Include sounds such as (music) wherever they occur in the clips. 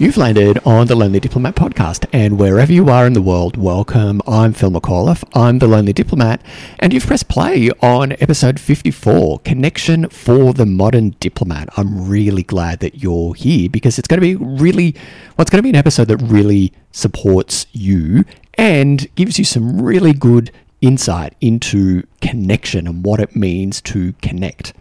You've landed on the Lonely Diplomat podcast, and wherever you are in the world, welcome. I'm Phil McAuliffe. I'm the Lonely Diplomat, and you've pressed play on episode 54 Connection for the Modern Diplomat. I'm really glad that you're here because it's going to be really, well, it's going to be an episode that really supports you and gives you some really good insight into connection and what it means to connect.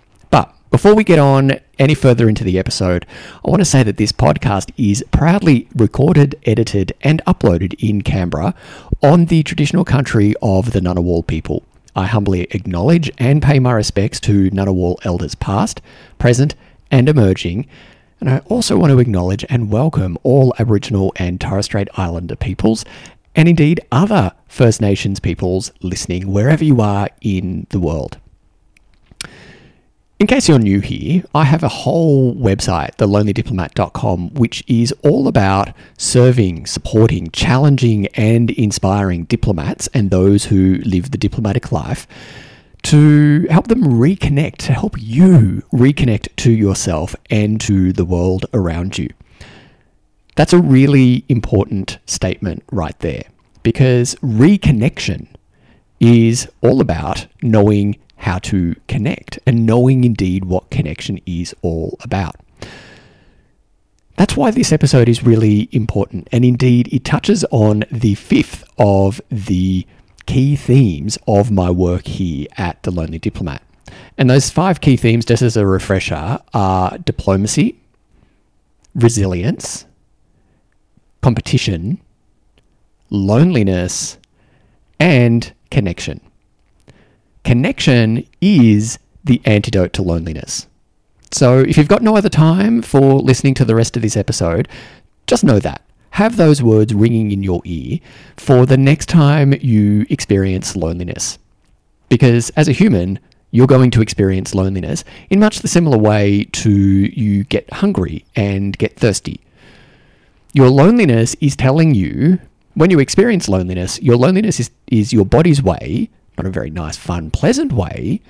Before we get on any further into the episode, I want to say that this podcast is proudly recorded, edited, and uploaded in Canberra on the traditional country of the Ngunnawal people. I humbly acknowledge and pay my respects to Ngunnawal elders past, present, and emerging. And I also want to acknowledge and welcome all Aboriginal and Torres Strait Islander peoples, and indeed other First Nations peoples listening wherever you are in the world. In case you're new here, I have a whole website, thelonelydiplomat.com, which is all about serving, supporting, challenging, and inspiring diplomats and those who live the diplomatic life to help them reconnect, to help you reconnect to yourself and to the world around you. That's a really important statement right there because reconnection is all about knowing how to connect and knowing indeed what connection is all about. That's why this episode is really important, and indeed it touches on the fifth of the key themes of my work here at The Lonely Diplomat. And those five key themes, just as a refresher, are diplomacy, resilience, competition, loneliness, and connection. Connection is the antidote to loneliness. So if you've got no other time for listening to the rest of this episode, just know that. Have those words ringing in your ear for the next time you experience loneliness. Because as a human, you're going to experience loneliness in much the similar way to you get hungry and get thirsty. Your loneliness is telling you, when you experience loneliness, your loneliness is, is your body's way not a very nice, fun, pleasant way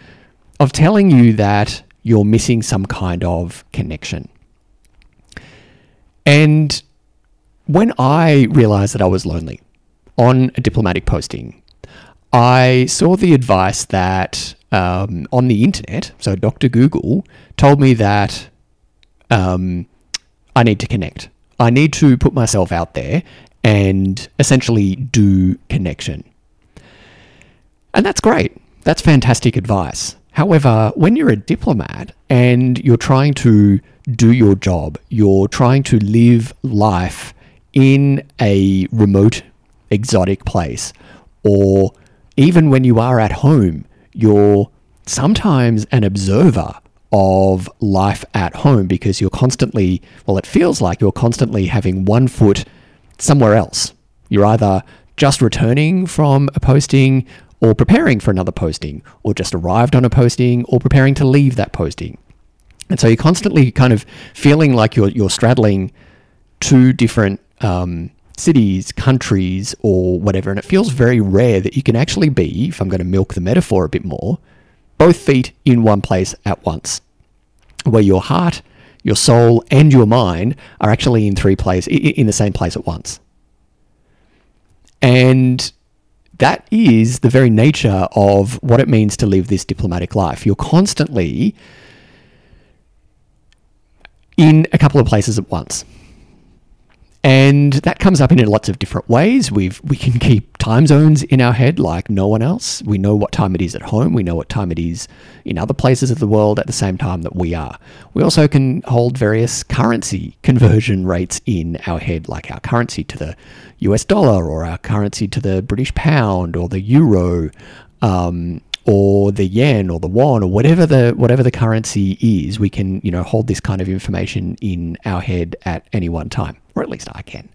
of telling you that you're missing some kind of connection. And when I realized that I was lonely on a diplomatic posting, I saw the advice that um, on the internet, so Dr. Google told me that um, I need to connect. I need to put myself out there and essentially do connection. And that's great. That's fantastic advice. However, when you're a diplomat and you're trying to do your job, you're trying to live life in a remote, exotic place, or even when you are at home, you're sometimes an observer of life at home because you're constantly, well, it feels like you're constantly having one foot somewhere else. You're either just returning from a posting or preparing for another posting, or just arrived on a posting, or preparing to leave that posting. And so you're constantly kind of feeling like you're, you're straddling two different um, cities, countries, or whatever. And it feels very rare that you can actually be, if I'm going to milk the metaphor a bit more, both feet in one place at once, where your heart, your soul, and your mind are actually in three places, in the same place at once. And that is the very nature of what it means to live this diplomatic life. You're constantly in a couple of places at once. And that comes up in lots of different ways. We've we can keep time zones in our head like no one else. We know what time it is at home. We know what time it is in other places of the world at the same time that we are. We also can hold various currency conversion rates in our head, like our currency to the US dollar or our currency to the British pound or the euro. Um, or the yen or the won or whatever the whatever the currency is, we can you know hold this kind of information in our head at any one time, or at least I can.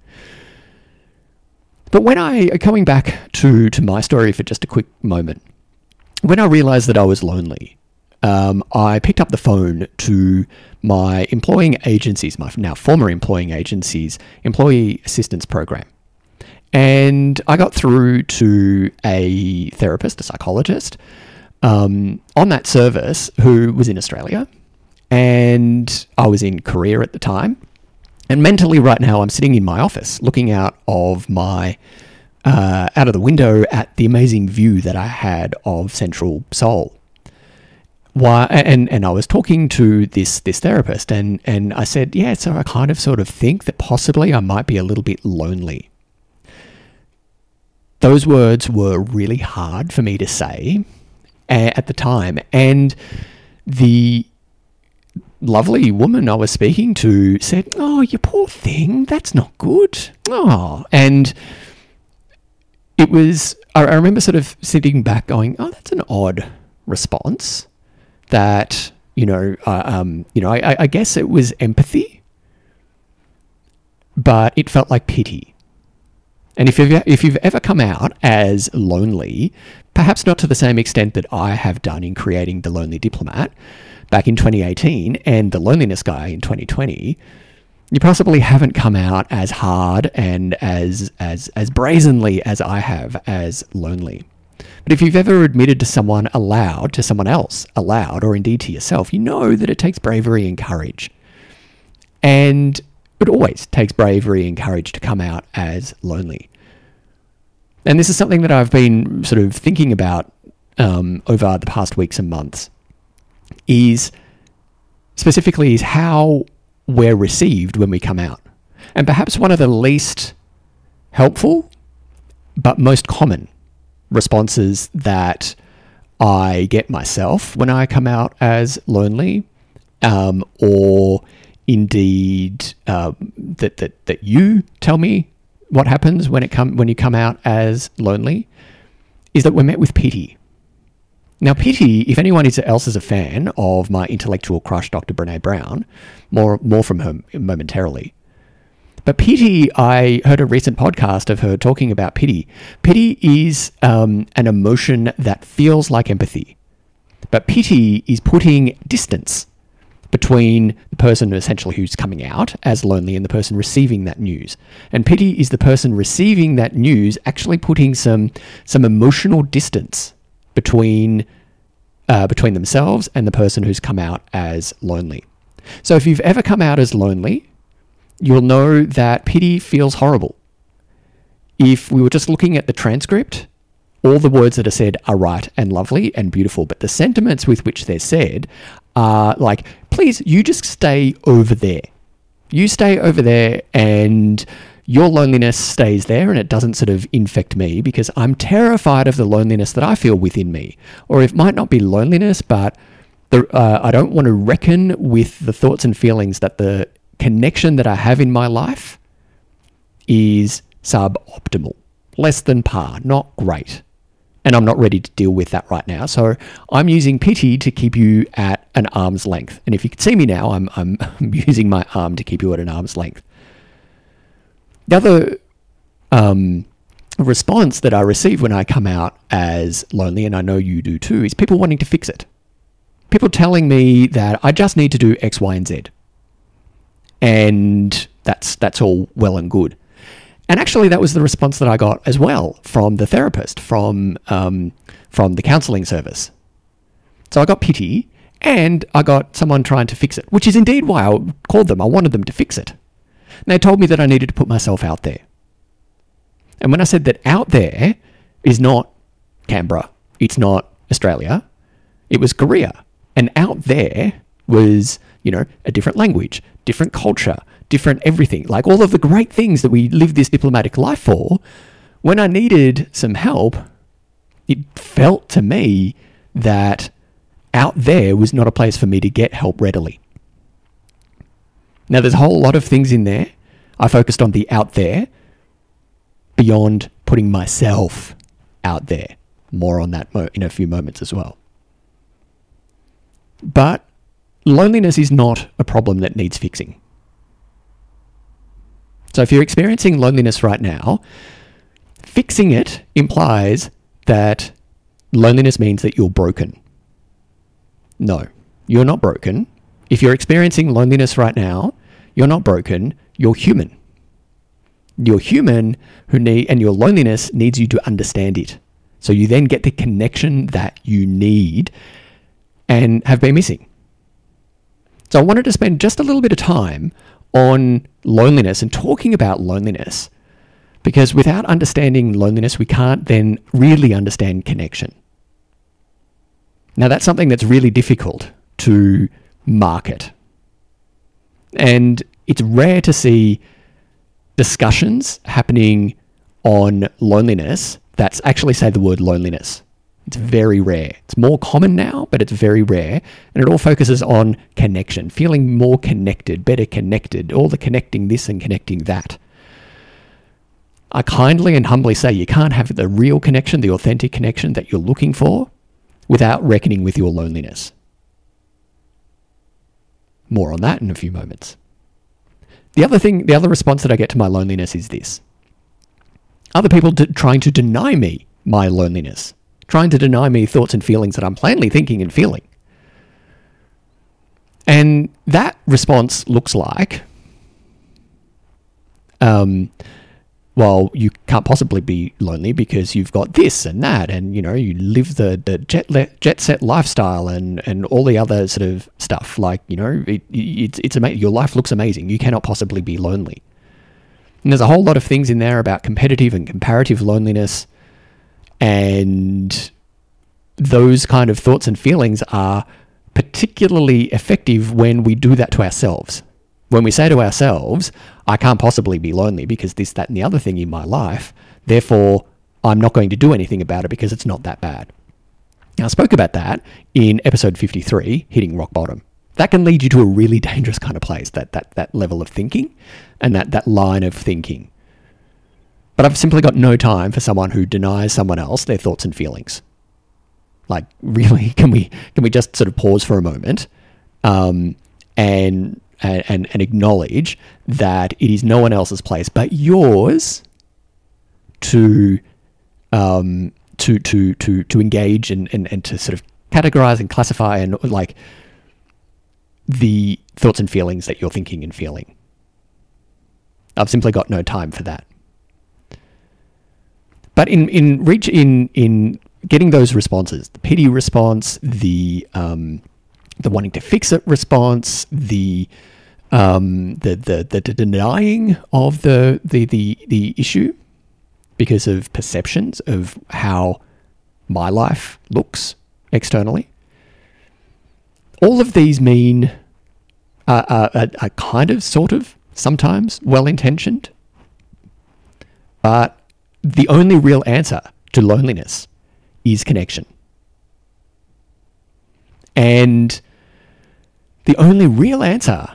But when I coming back to to my story for just a quick moment, when I realised that I was lonely, um, I picked up the phone to my employing agencies, my now former employing agencies employee assistance program. And I got through to a therapist, a psychologist, um, on that service who was in Australia. And I was in Korea at the time. And mentally, right now, I'm sitting in my office looking out of my uh, out of the window at the amazing view that I had of Central Seoul. Why? And and I was talking to this this therapist, and and I said, yeah, so I kind of sort of think that possibly I might be a little bit lonely. Those words were really hard for me to say at the time, and the lovely woman I was speaking to said, "Oh, you poor thing, that's not good." Oh, and it was. I, I remember sort of sitting back, going, "Oh, that's an odd response." That you know, uh, um, you know, I, I guess it was empathy, but it felt like pity. And if you've, if you've ever come out as lonely, perhaps not to the same extent that I have done in creating The Lonely Diplomat, back in 2018 and the loneliness guy in 2020, you possibly haven't come out as hard and as as as brazenly as I have as lonely. But if you've ever admitted to someone aloud, to someone else aloud, or indeed to yourself, you know that it takes bravery and courage. And it always takes bravery and courage to come out as lonely. And this is something that I've been sort of thinking about um, over the past weeks and months is specifically is how we're received when we come out. And perhaps one of the least helpful but most common responses that I get myself when I come out as lonely, um, or indeed uh, that, that that you tell me what happens when it come when you come out as lonely, is that we're met with pity. Now, pity, if anyone else is a fan of my intellectual crush, Dr. Brene Brown, more, more from her momentarily. But pity, I heard a recent podcast of her talking about pity. Pity is um, an emotion that feels like empathy. But pity is putting distance between the person essentially who's coming out as lonely and the person receiving that news. And pity is the person receiving that news actually putting some some emotional distance between uh, between themselves and the person who's come out as lonely. So if you've ever come out as lonely, you'll know that pity feels horrible. If we were just looking at the transcript, all the words that are said are right and lovely and beautiful, but the sentiments with which they're said like, please, you just stay over there. You stay over there and your loneliness stays there and it doesn't sort of infect me because I'm terrified of the loneliness that I feel within me. Or it might not be loneliness, but the, uh, I don't want to reckon with the thoughts and feelings that the connection that I have in my life is suboptimal, less than par, not great. And I'm not ready to deal with that right now. So I'm using pity to keep you at an arm's length. And if you can see me now, I'm, I'm (laughs) using my arm to keep you at an arm's length. The other um, response that I receive when I come out as lonely, and I know you do too, is people wanting to fix it. People telling me that I just need to do X, Y, and Z. And that's that's all well and good. And actually, that was the response that I got as well from the therapist, from um, from the counselling service. So I got pity, and I got someone trying to fix it, which is indeed why I called them. I wanted them to fix it. And they told me that I needed to put myself out there. And when I said that out there is not Canberra, it's not Australia, it was Korea. And out there was, you know, a different language, different culture, different everything. Like all of the great things that we live this diplomatic life for. When I needed some help, it felt to me that out there was not a place for me to get help readily. Now, there's a whole lot of things in there. I focused on the out there beyond putting myself out there. More on that in a few moments as well. But loneliness is not a problem that needs fixing. So if you're experiencing loneliness right now, fixing it implies that loneliness means that you're broken. No, you're not broken. If you're experiencing loneliness right now, you're not broken, you're human. You're human who need and your loneliness needs you to understand it. So you then get the connection that you need and have been missing. So I wanted to spend just a little bit of time on loneliness and talking about loneliness because without understanding loneliness, we can't then really understand connection. Now, that's something that's really difficult to market. And it's rare to see discussions happening on loneliness that's actually say the word loneliness. It's very rare. It's more common now, but it's very rare. And it all focuses on connection, feeling more connected, better connected, all the connecting this and connecting that. I kindly and humbly say you can't have the real connection, the authentic connection that you're looking for without reckoning with your loneliness. More on that in a few moments. The other thing, the other response that I get to my loneliness is this other people d- trying to deny me my loneliness, trying to deny me thoughts and feelings that I'm plainly thinking and feeling. And that response looks like um, well, you can't possibly be lonely because you've got this and that, and you know you live the the jet le- jet set lifestyle and and all the other sort of stuff. Like you know, it, it's it's amazing. Your life looks amazing. You cannot possibly be lonely. And there's a whole lot of things in there about competitive and comparative loneliness, and those kind of thoughts and feelings are particularly effective when we do that to ourselves when we say to ourselves, I can't possibly be lonely because this, that, and the other thing in my life, therefore I'm not going to do anything about it because it's not that bad. Now, I spoke about that in episode 53, Hitting Rock Bottom. That can lead you to a really (laughs) dangerous kind of place, that, that, that level of thinking and that, that line of thinking. But I've simply got no time for someone who denies someone else their thoughts and feelings. Like, (laughs) really, can we can we just sort of pause for a moment um, and and, and, acknowledge that it is no one else's place but yours to um, to to to to engage and, and, and to sort of categorize and classify and like the thoughts and feelings that you're thinking and feeling. I've simply got no time for that. But in in reach in in getting those responses, the pity response, the um, the wanting to fix it response, the um, the, the, the denying of the, the, the, the issue because of perceptions of how my life looks externally. All of these mean uh, are, are kind of, sort of, sometimes well intentioned, but the only real answer to loneliness is connection. And the only real answer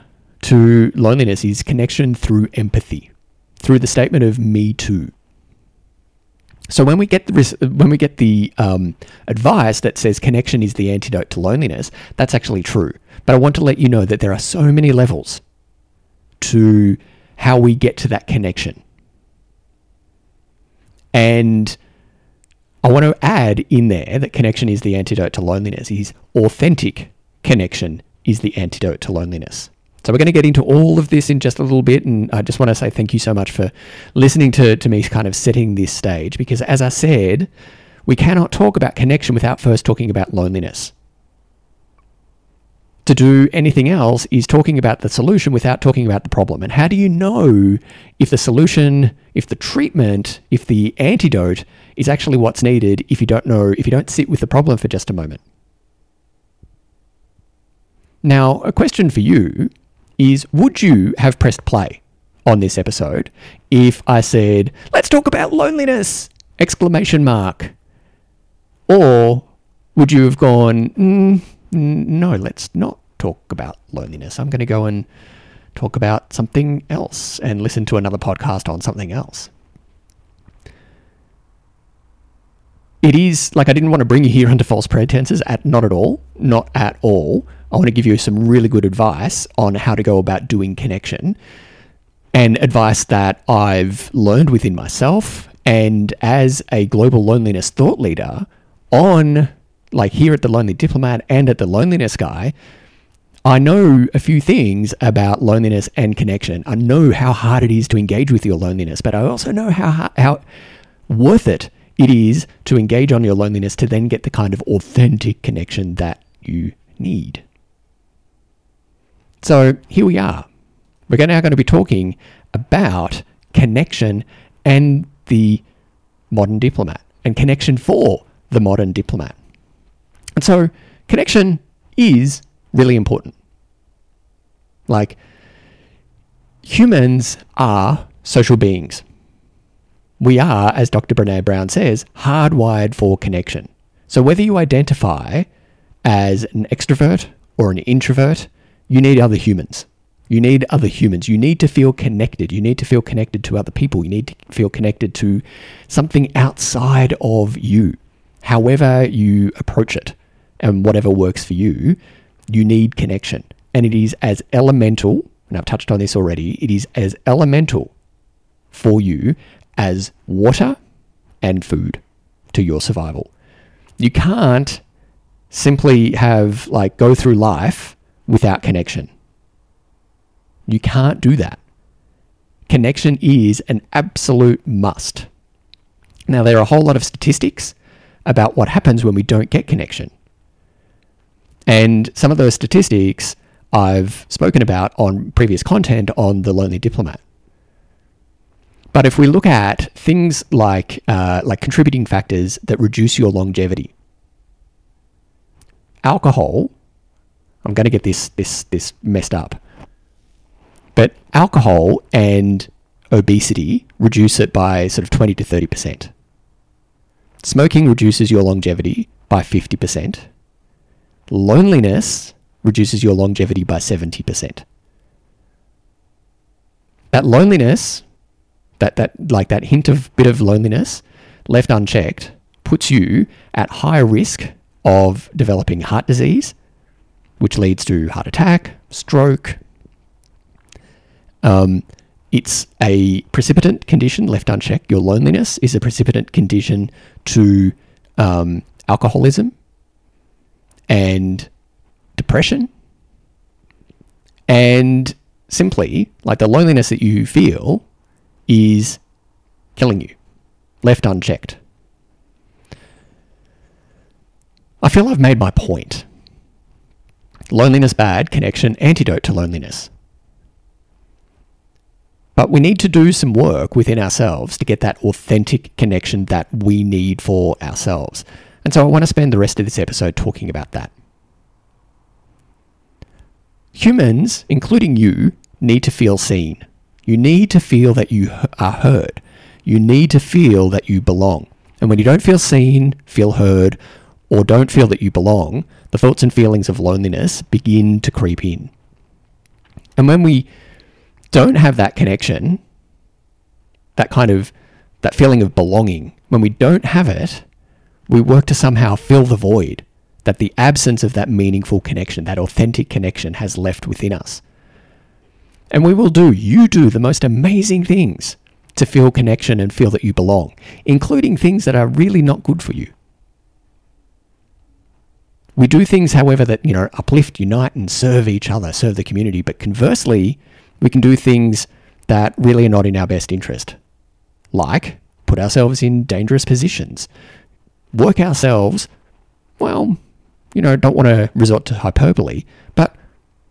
to loneliness is connection through empathy, through the statement of "me too." So when we get the when we get the um, advice that says connection is the antidote to loneliness, that's actually true. But I want to let you know that there are so many levels to how we get to that connection, and I want to add in there that connection is the antidote to loneliness. Is authentic connection is the antidote to loneliness. So we're going to get into all of this in just a little bit, and I just want to say thank you so much for listening to, to me kind of setting this stage, because as I said, we cannot talk about connection without first talking about loneliness. To do anything else is talking about the solution without talking about the problem. And how do you know if the solution, if the treatment, if the antidote is actually what's needed if you don't know, if you don't sit with the problem for just a moment? Now, a question for you is would you have pressed play on this episode if I said, let's talk about loneliness! Exclamation mark. Or would you have gone, mm, no, let's not talk about loneliness. I'm going to go and talk about something else and listen to another podcast on something else. It is like I didn't want to bring you here under false pretenses at not at all, not at all. I want to give you some really good advice on how to go about doing connection and advice that I've learned within myself and as a global loneliness thought leader on like here at the Lonely Diplomat and at the Loneliness Guy, I know a few things about loneliness and connection. I know how hard it is to engage with your loneliness, but I also know how how worth it it is to engage on your loneliness to then get the kind of authentic connection that you need. So here we are. We're now going to be talking about connection and the modern diplomat, and connection for the modern diplomat. And so, connection is really important. Like, humans are social beings. We are, as Dr. Brene Brown says, hardwired for connection. So, whether you identify as an extrovert or an introvert, you need other humans. You need other humans. You need to feel connected. You need to feel connected to other people. You need to feel connected to something outside of you. However, you approach it and whatever works for you, you need connection. And it is as elemental, and I've touched on this already, it is as elemental for you as water and food to your survival. You can't simply have, like, go through life without connection. You can't do that. Connection is an absolute must. Now, there are a whole lot of statistics about what happens when we don't get connection. And some of those statistics I've spoken about on previous content on the Lonely Diplomat. But if we look at things like uh, like contributing factors that reduce your longevity, alcohol. I'm going to get this this this messed up, but alcohol and obesity reduce it by sort of 20 to 30 percent. Smoking reduces your longevity by 50 percent. Loneliness reduces your longevity by 70%. That loneliness, that, that like that hint of bit of loneliness left unchecked, puts you at higher risk of developing heart disease, which leads to heart attack, stroke. Um, it's a precipitant condition left unchecked. Your loneliness is a precipitant condition to um, alcoholism and depression and simply like the loneliness that you feel is killing you left unchecked. I feel i've made my point. Loneliness bad connection antidote to loneliness. But we need to do some work within ourselves to get that authentic connection that we need for ourselves and so i want to spend the rest of this episode talking about that Humans, including you, need to feel seen. You need to feel that you are heard. You need to feel that you belong. And when you don't feel seen, feel heard, or don't feel that you belong, the thoughts and feelings of loneliness begin to creep in. And when we don't have that connection, that kind of that feeling of belonging, when we don't have it, we work to somehow fill the void that the absence of that meaningful connection, that authentic connection, has left within us. And we will do, you do the most amazing things to feel connection and feel that you belong, including things that are really not good for you. We do things, however, that, you know, uplift, unite, and serve each other, serve the community. But conversely, we can do things that really are not in our best interest, like put ourselves in dangerous positions, work ourselves, well, you know, don't want to resort to hyperbole, but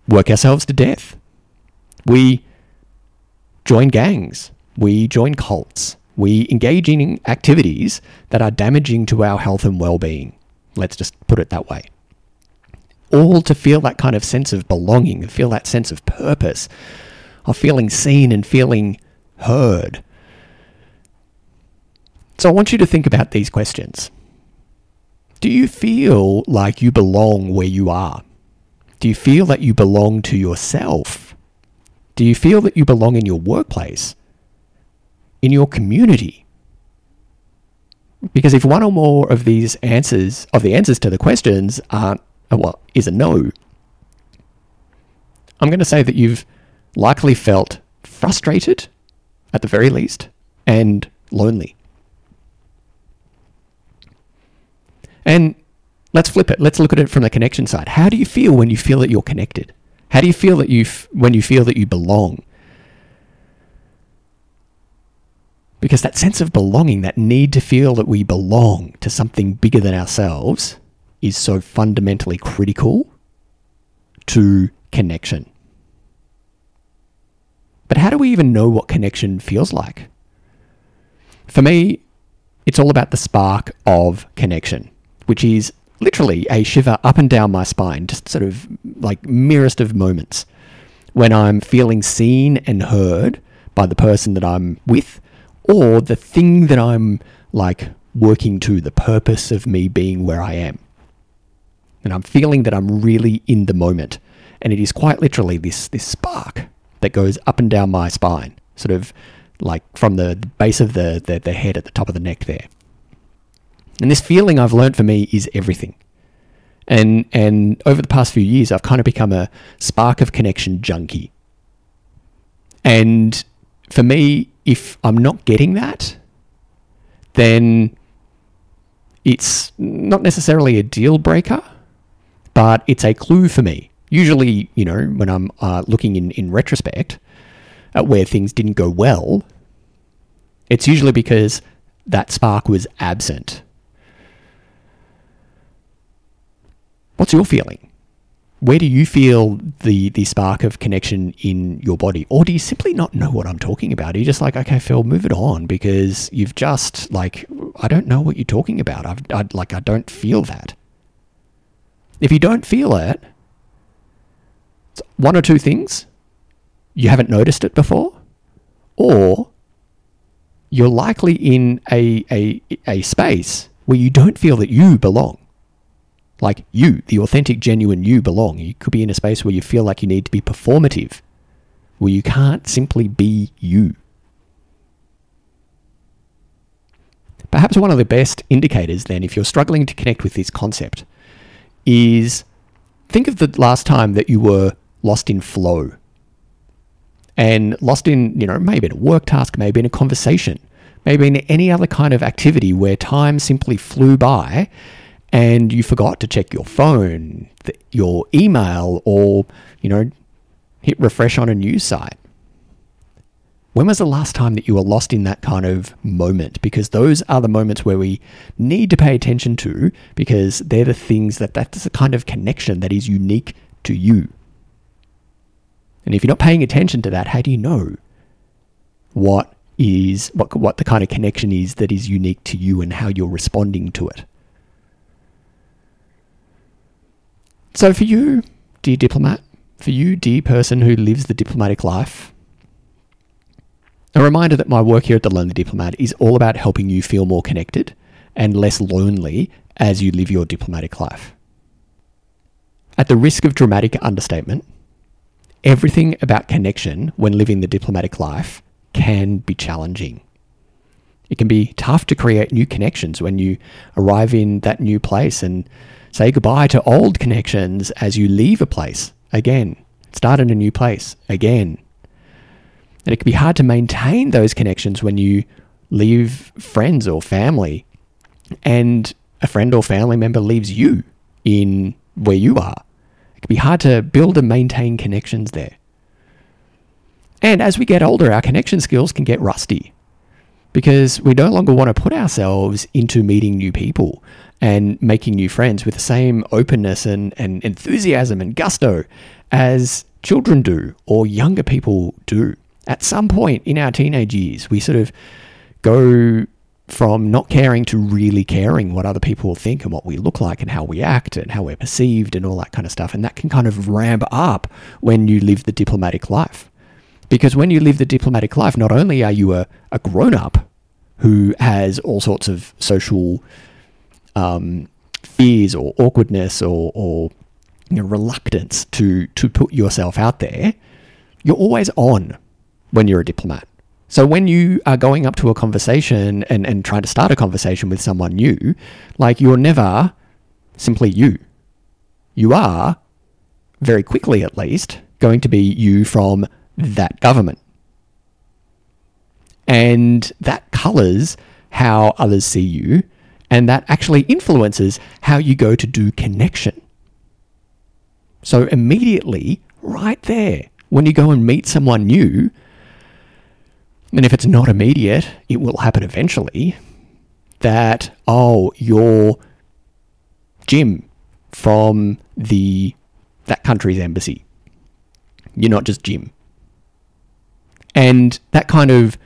work ourselves to death. We join gangs, we join cults, we engage in activities that are damaging to our health and well being. Let's just put it that way. All to feel that kind of sense of belonging, feel that sense of purpose, of feeling seen and feeling heard. So I want you to think about these questions. Do you feel like you belong where you are? Do you feel that you belong to yourself? Do you feel that you belong in your workplace? In your community? Because if one or more of these answers, of the answers to the questions aren't, well, is a no, I'm going to say that you've likely felt frustrated, at the very least, and lonely. And let's flip it. Let's look at it from the connection side. How do you feel when you feel that you're connected? How do you feel that you f- when you feel that you belong? Because that sense of belonging, that need to feel that we belong to something bigger than ourselves, is so fundamentally critical to connection. But how do we even know what connection feels like? For me, it's all about the spark of connection, which is literally a shiver up and down my spine, just sort of like merest of moments when I'm feeling seen and heard by the person that I'm with or the thing that I'm like working to, the purpose of me being where I am. And I'm feeling that I'm really in the moment. And it is quite literally this, this spark that goes up and down my spine, sort of like from the base of the, the, the head at the top of the neck there. And this feeling I've learned for me is everything. And and over the past few years, I've kind of become a spark of connection junkie. And for me, if I'm not getting that, then it's not necessarily a deal breaker, but it's a clue for me. Usually, you know, when I'm uh, looking in, in retrospect at where things didn't go well, it's usually because that spark was absent. What's your feeling? Where do you feel the the spark of connection in your body, or do you simply not know what I'm talking about? Are you just like, okay, Phil, move it on because you've just like, I don't know what you're talking about. I've I, like, I don't feel that. If you don't feel it, one or two things: you haven't noticed it before, or you're likely in a, a, a space where you don't feel that you belong. Like you, the authentic, genuine you belong. You could be in a space where you feel like you need to be performative, where you can't simply be you. Perhaps one of the best indicators, then, if you're struggling to connect with this concept, is think of the last time that you were lost in flow and lost in, you know, maybe in a work task, maybe in a conversation, maybe in any other kind of activity where time simply flew by and you forgot to check your phone, your email, or, you know, hit refresh on a news site. When was the last time that you were lost in that kind of moment? Because those are the moments where we need to pay attention to because they're the things that that's the kind of connection that is unique to you. And if you're not paying attention to that, how do you know what is what what the kind of connection is that is unique to you and how you're responding to it? So, for you, dear diplomat, for you, dear person who lives the diplomatic life, a reminder that my work here at The Lonely Diplomat is all about helping you feel more connected and less lonely as you live your diplomatic life. At the risk of dramatic understatement, everything about connection when living the diplomatic life can be challenging. It can be tough to create new connections when you arrive in that new place and Say goodbye to old connections as you leave a place again. Start in a new place again. And it can be hard to maintain those connections when you leave friends or family and a friend or family member leaves you in where you are. It can be hard to build and maintain connections there. And as we get older, our connection skills can get rusty because we no longer want to put ourselves into meeting new people and making new friends with the same openness and, and enthusiasm and gusto as children do or younger people do. At some point in our teenage years, we sort of go from not caring to really caring what other people think and what we look like and how we act and how we're perceived and all that kind of stuff. And that can kind of ramp up when you live the diplomatic life. Because when you live the diplomatic life, not only are you a, a grown up who has all sorts of social um, fears or awkwardness or, or you know, reluctance to to put yourself out there, you're always on when you're a diplomat. So when you are going up to a conversation and, and trying to start a conversation with someone new, like you're never simply you. You are, very quickly at least, going to be you from that government. And that colours how others see you and that actually influences how you go to do connection. So, immediately, right there, when you go and meet someone new, and if it's not immediate, it will happen eventually, that, oh, you're Jim from the that country's embassy. You're not just Jim. And that kind of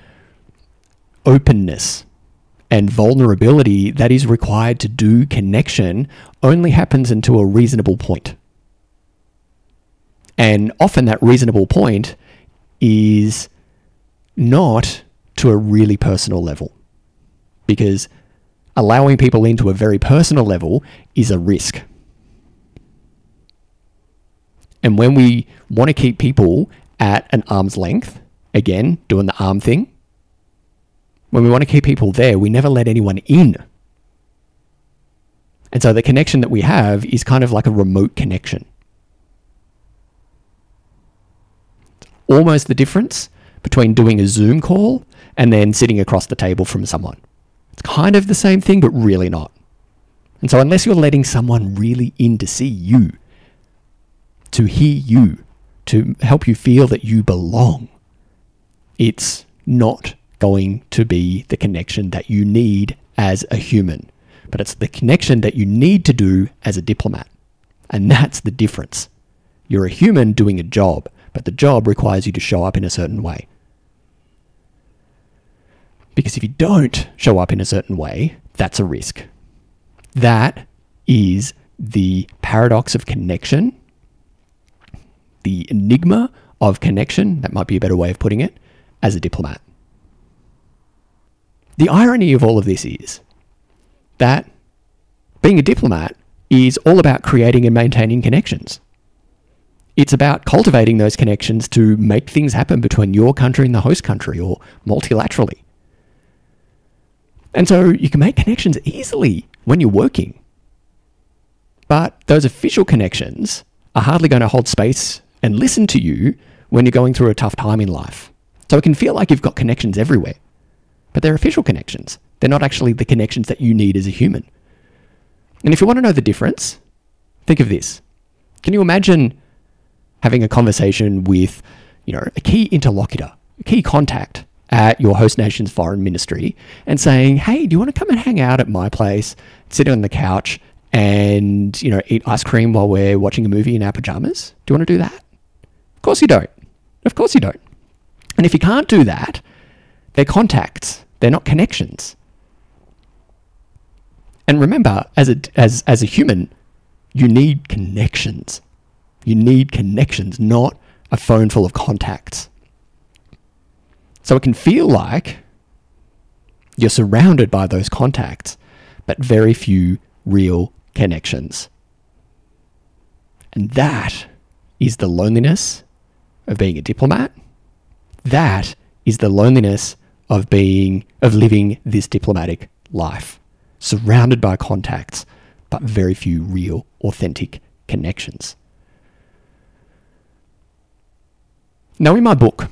openness and vulnerability that is required to do connection only happens until a reasonable point. And often that reasonable point is not to a really personal level. Because allowing people into a very personal level is a risk. And when we want to keep people at an arm's length, again, doing the arm thing, when we want to keep people there, we never let anyone in. And so the connection that we have is kind of like a remote connection. Almost the difference between doing a Zoom call and then sitting across the table from someone. It's kind of the same thing, but really not. And so, unless you're letting someone really in to see you, to hear you, to help you feel that you belong, it's not going to be the connection that you need as a human, but it's the connection that you need to do as a diplomat. And that's the difference. You're a human doing a job, but the job requires you to show up in a certain way. Because if you don't show up in a certain way, that's a risk. That is the paradox of connection, the enigma of connection, that might be a better way of putting it, as a diplomat. The irony of all of this is that being a diplomat is all about creating and maintaining connections. It's about cultivating those connections to make things happen between your country and the host country or multilaterally. And so you can make connections easily when you're working. But those official connections are hardly going to hold space and listen to you when you're going through a tough time in life. So it can feel like you've got connections everywhere. But they're official connections. They're not actually the connections that you need as a human. And if you want to know the difference, think of this. Can you imagine having a conversation with, you know, a key interlocutor, a key contact at your host nation's foreign ministry and saying, "Hey, do you want to come and hang out at my place, sit on the couch, and you know eat ice cream while we're watching a movie in our pajamas? Do you want to do that?" Of course you don't. Of course you don't. And if you can't do that, they're contacts. They're not connections. And remember, as a as as a human, you need connections. You need connections, not a phone full of contacts. So it can feel like you're surrounded by those contacts, but very few real connections. And that is the loneliness of being a diplomat. That is the loneliness of being of living this diplomatic life, surrounded by contacts, but very few real authentic connections. Now in my book,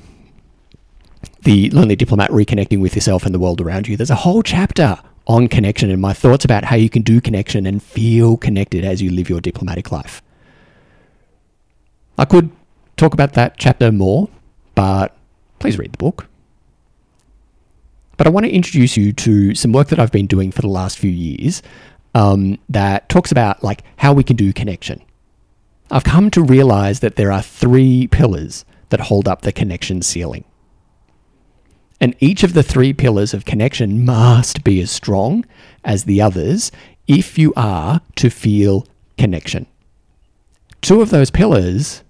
the Lonely Diplomat Reconnecting with Yourself and the World Around You, there's a whole chapter on connection and my thoughts about how you can do connection and feel connected as you live your diplomatic life. I could talk about that chapter more, but please read the book. But I want to introduce you to some work that I've been doing for the last few years um, that talks about like how we can do connection. I've come to realize that there are three pillars that hold up the connection ceiling. And each of the three pillars of connection must be as strong as the others if you are to feel connection. Two of those pillars,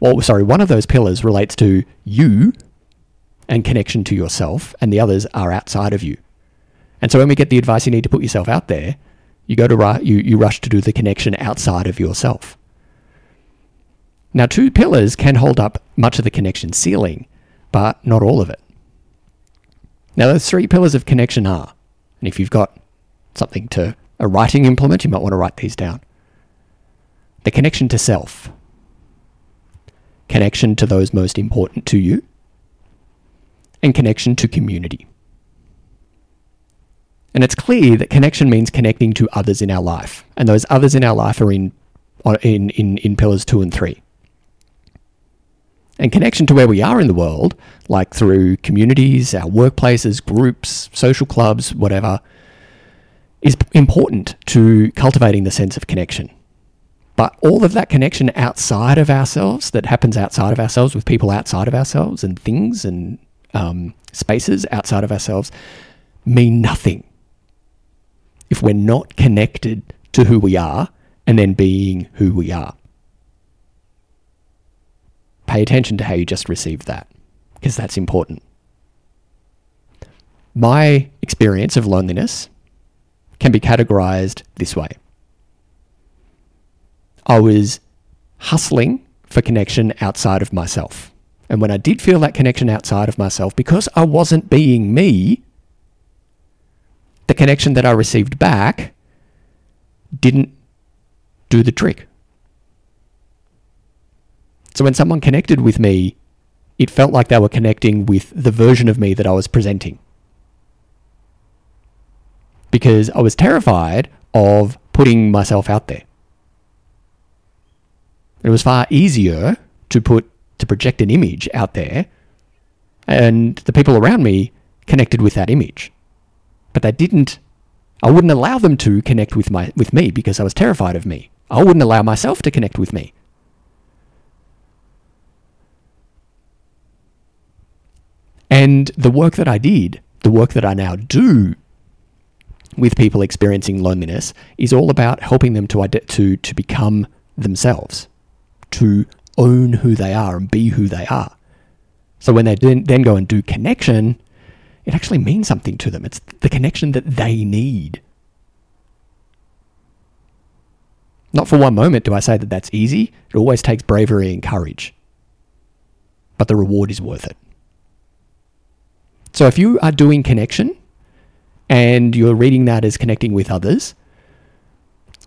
well, sorry, one of those pillars relates to you and connection to yourself, and the others are outside of you. And so when we get the advice you need to put yourself out there, you go to you, you rush to do the connection outside of yourself. Now, two pillars can hold up much of the connection ceiling, but not all of it. Now, those three pillars of connection are, and if you've got something to a writing implement, you might want to write these down. The connection to self, connection to those most important to you, and connection to community. And it's clear that connection means connecting to others in our life, and those others in our life are in, in, in, in pillars two and three and connection to where we are in the world, like through communities, our workplaces, groups, social clubs, whatever, is important to cultivating the sense of connection. But all of that connection outside of ourselves, that happens outside of ourselves with people outside of ourselves and things and um, spaces outside of ourselves, mean nothing if we're not connected to who we are and then being who we are. Pay attention to how you just received that because that's important. My experience of loneliness can be categorized this way I was hustling for connection outside of myself. And when I did feel that connection outside of myself, because I wasn't being me, the connection that I received back didn't do the trick. So when someone connected with me, it felt like they were connecting with the version of me that I was presenting. Because I was terrified of putting myself out there. It was far easier to put to project an image out there and the people around me connected with that image. But they didn't I wouldn't allow them to connect with my with me because I was terrified of me. I wouldn't allow myself to connect with me. And the work that I did, the work that I now do with people experiencing loneliness is all about helping them to to to become themselves, to own who they are and be who they are. So when they then go and do connection, it actually means something to them. It's the connection that they need. Not for one moment do I say that that's easy. It always takes bravery and courage. But the reward is worth it. So if you are doing connection and you're reading that as connecting with others,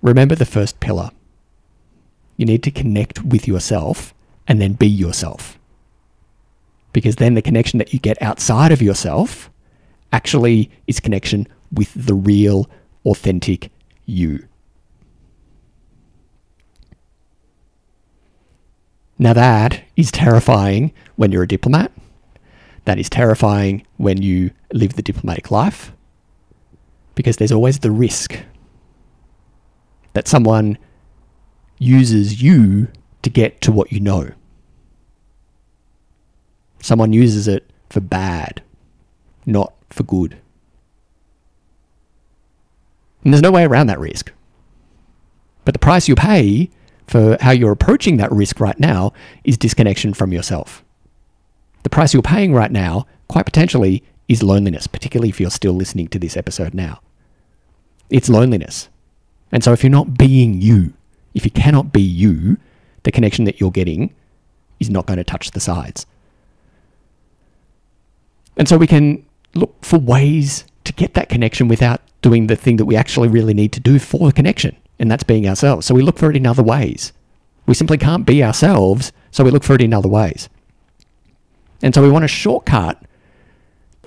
remember the first pillar. You need to connect with yourself and then be yourself. Because then the connection that you get outside of yourself actually is connection with the real, authentic you. Now, that is terrifying when you're a diplomat. That is terrifying when you live the diplomatic life because there's always the risk that someone uses you to get to what you know. Someone uses it for bad, not for good. And there's no way around that risk. But the price you pay for how you're approaching that risk right now is disconnection from yourself. The price you're paying right now, quite potentially, is loneliness, particularly if you're still listening to this episode now. It's loneliness. And so if you're not being you, if you cannot be you, the connection that you're getting is not going to touch the sides. And so we can look for ways to get that connection without doing the thing that we actually really need to do for the connection, and that's being ourselves. So we look for it in other ways. We simply can't be ourselves, so we look for it in other ways. And so we want to shortcut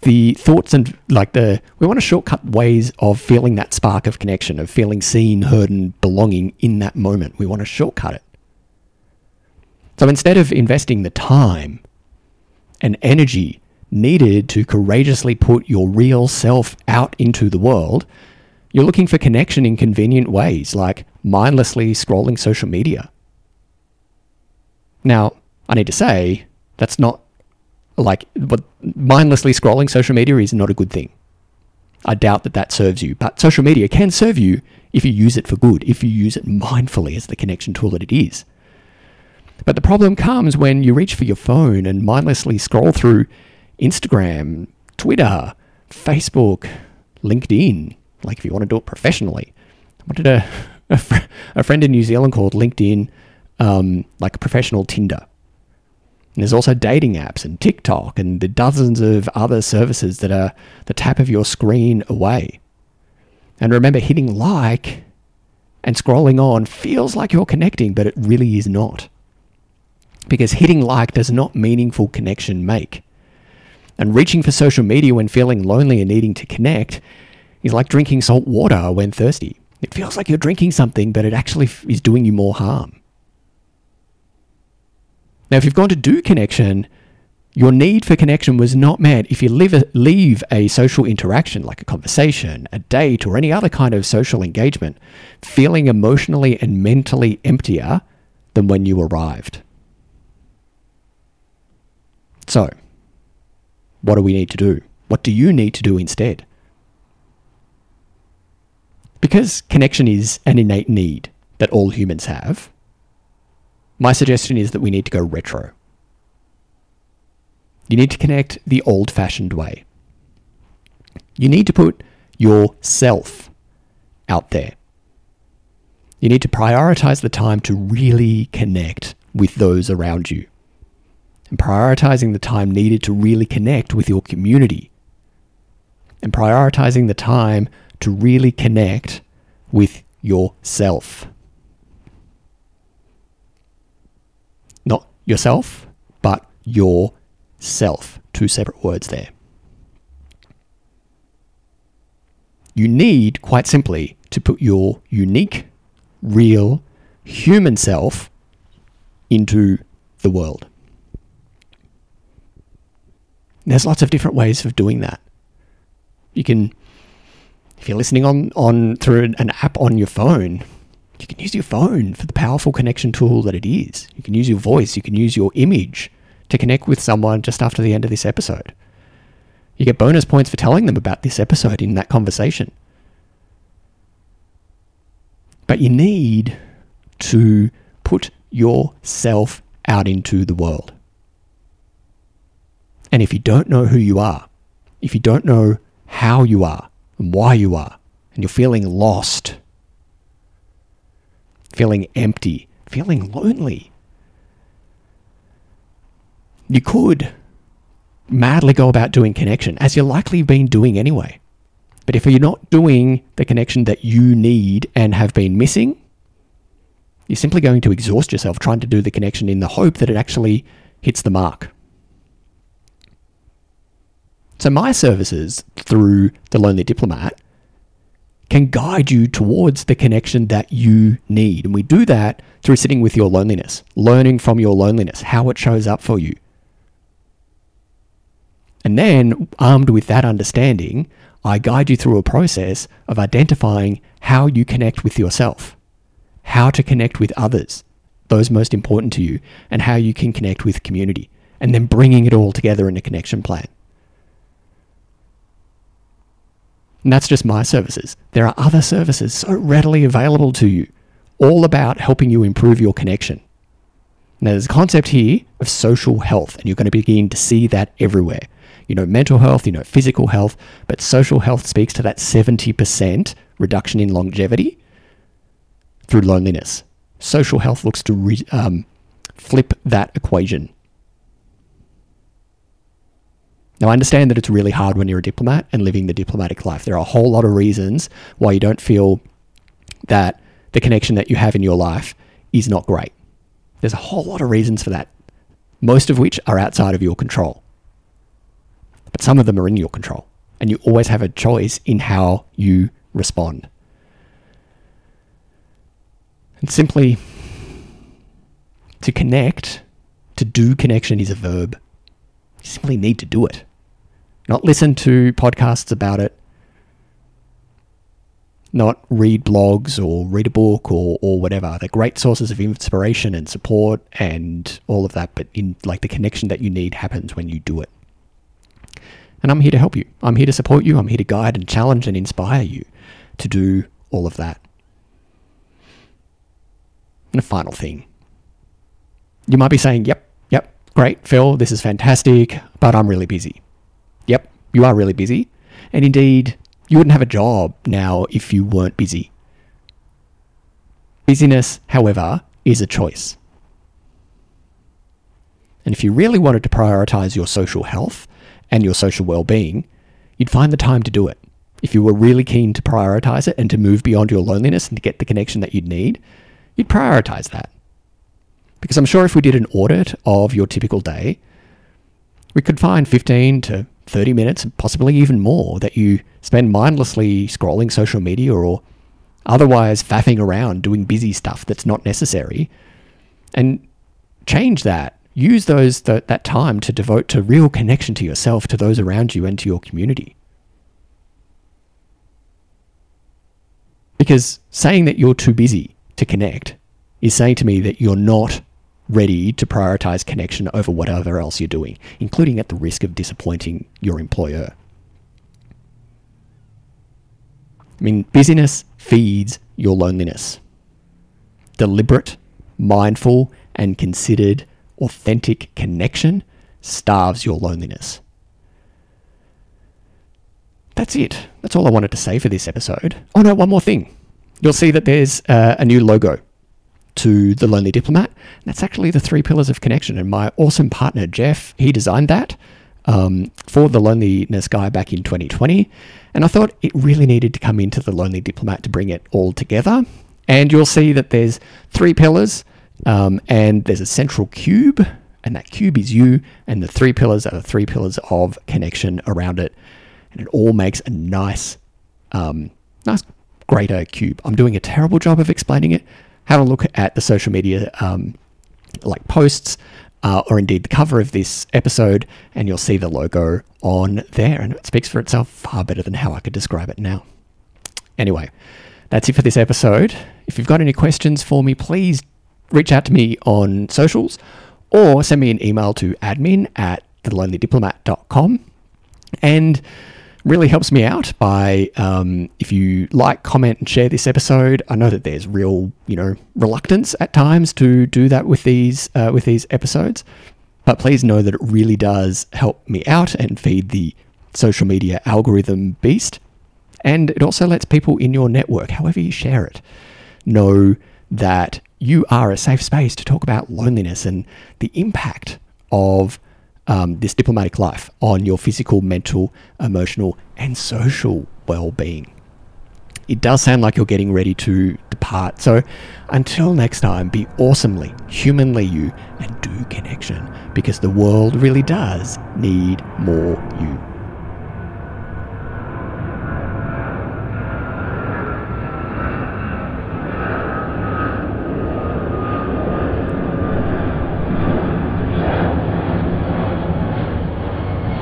the thoughts and like the we want to shortcut ways of feeling that spark of connection, of feeling seen, heard, and belonging in that moment. We want to shortcut it. So instead of investing the time and energy needed to courageously put your real self out into the world, you're looking for connection in convenient ways, like mindlessly scrolling social media. Now, I need to say, that's not like, but mindlessly scrolling social media is not a good thing. I doubt that that serves you, but social media can serve you if you use it for good, if you use it mindfully as the connection tool that it is. But the problem comes when you reach for your phone and mindlessly scroll through Instagram, Twitter, Facebook, LinkedIn, like if you want to do it professionally. What did a, (laughs) a, fr- a friend in New Zealand called LinkedIn um, like a professional Tinder? And there's also dating apps and TikTok and the dozens of other services that are the tap of your screen away. And remember, hitting like and scrolling on feels like you're connecting, but it really is not. Because hitting like does not meaningful connection make. And reaching for social media when feeling lonely and needing to connect is like drinking salt water when thirsty. It feels like you're drinking something, but it actually is doing you more harm. Now, if you've gone to do connection, Your need for connection was not met if you live a, leave a social interaction like a conversation, a date, or any other kind of social engagement feeling emotionally and mentally emptier than when you arrived. So, what do we need to do? What do you need to do instead? Because connection is an innate need that all humans have, my suggestion is that we need to go retro. You need to connect the old fashioned way. You need to put yourself out there. You need to prioritize the time to really connect with those around you. And prioritizing the time needed to really connect with your community. And prioritizing the time to really connect with yourself. Not yourself, but your self. Two separate words there. You need, quite simply, to put your unique, real, human self into the world. There's lots of different ways of doing that. You can, if you're listening on, on through an app on your phone, you can use your phone for the powerful connection tool that it is. You can use your voice, you can use your image to connect with someone just after the end of this episode. You get bonus points for telling them about this episode in that conversation. But you need to put yourself out into the world. And if you don't know who you are, if you don't know how you are and why you are, and you're feeling lost, feeling empty, feeling lonely, you could madly go about doing connection, as you're likely been doing anyway. But if you're not doing the connection that you need and have been missing, you're simply going to exhaust yourself trying to do the connection in the hope that it actually hits the mark. So, my services through The Lonely Diplomat can guide you towards the connection that you need. And we do that through sitting with your loneliness, learning from your loneliness, how it shows up for you, and then, armed with that understanding, I guide you through a process of identifying how you connect with yourself, how to connect with others, those most important to you, and how you can connect with community, and then bringing it all together in a connection plan. And that's just my services. There are other services so readily available to you, all about helping you improve your connection. Now, there's a concept here of social health, and you're going to begin to see that everywhere you know, mental health, you know, physical health, but social health speaks to that 70% reduction in longevity through loneliness. Social health looks to re- um, flip that equation. Now, I understand that it's really hard when you're a diplomat and living the diplomatic life. There are a whole lot of reasons why you don't feel that the connection that you have in your life is not great. There's a whole lot of reasons for that, most of which are outside of your control but some of them are in your control. And you always have a choice in how you respond. And simply to connect, to do connection is a verb. You simply need to do it. Not listen to podcasts about it, not read blogs or read a book or, or whatever. They're great sources of inspiration and support and all of that, but in like the connection that you need happens when you do it. And I'm here to help you. I'm here to support you. I'm here to guide and challenge and inspire you to do all of that. And a final thing. You might be saying, yep, great, Phil, this is fantastic, but I'm really busy. Yep, you are really busy. And indeed, you wouldn't have a job now if you weren't busy. Busyness, however, is a choice. And if you really wanted to prioritize your social health and your social well-being, you'd find the time to do it. If you were really keen to prioritize it and to move beyond your loneliness and to get the connection that you'd need, you'd prioritize that. Because I'm sure if we did an audit of your typical day, we could find 15 to 30 minutes, possibly even more, that you spend mindlessly scrolling social media or otherwise faffing around doing busy stuff that's not necessary, and change that use those th- that time to devote to real connection to yourself, to those around you, and to your community. Because saying that you're too busy to connect is saying to me that you're not ready to prioritize connection over whatever else you're doing, including at the risk of disappointing your employer. I mean, busyness feeds your loneliness. Deliberate, mindful, and considered authentic connection starves your loneliness. That's it. That's all I wanted to say for this episode. Oh no, one more thing. You'll see that there's uh, a new logo to the Lonely Diplomat. That's actually the three pillars of connection. And my awesome partner, Jeff, he designed that um, for the Loneliness Guy back in 2020. And I thought it really needed to come into the Lonely Diplomat to bring it all together. And you'll see that there's three pillars um, and there's a central cube, and that cube is you, and the three pillars are the three pillars of connection around it. And it all makes a nice, um, nice greater cube. I'm doing a terrible job of explaining it, have a look at the social media um, like posts uh, or indeed the cover of this episode, and you'll see the logo on there. And it speaks for itself far better than how I could describe it now. Anyway, that's it for this episode. If you've got any questions for me, please reach out to me on socials or send me an email to admin at thelonelydiplomat.com. And really helps me out by um, if you like, comment, and share this episode. I know that there's real, you know, reluctance at times to do that with these uh, with these episodes, but please know that it really does help me out and feed the social media algorithm beast. And it also lets people in your network, however you share it, know that you are a safe space to talk about loneliness and the impact of um, this diplomatic life on your physical, mental, emotional, and social well being. It does sound like you're getting ready to depart. So until next time, be awesomely, humanly you, and do connection because the world really does need more you.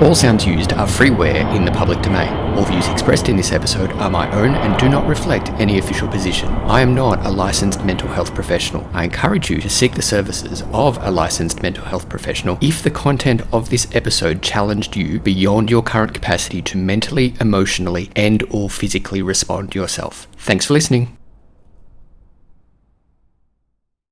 All sounds used are freeware in the public domain. All views expressed in this episode are my own and do not reflect any official position. I am not a licensed mental health professional. I encourage you to seek the services of a licensed mental health professional if the content of this episode challenged you beyond your current capacity to mentally, emotionally, and or physically respond yourself. Thanks for listening.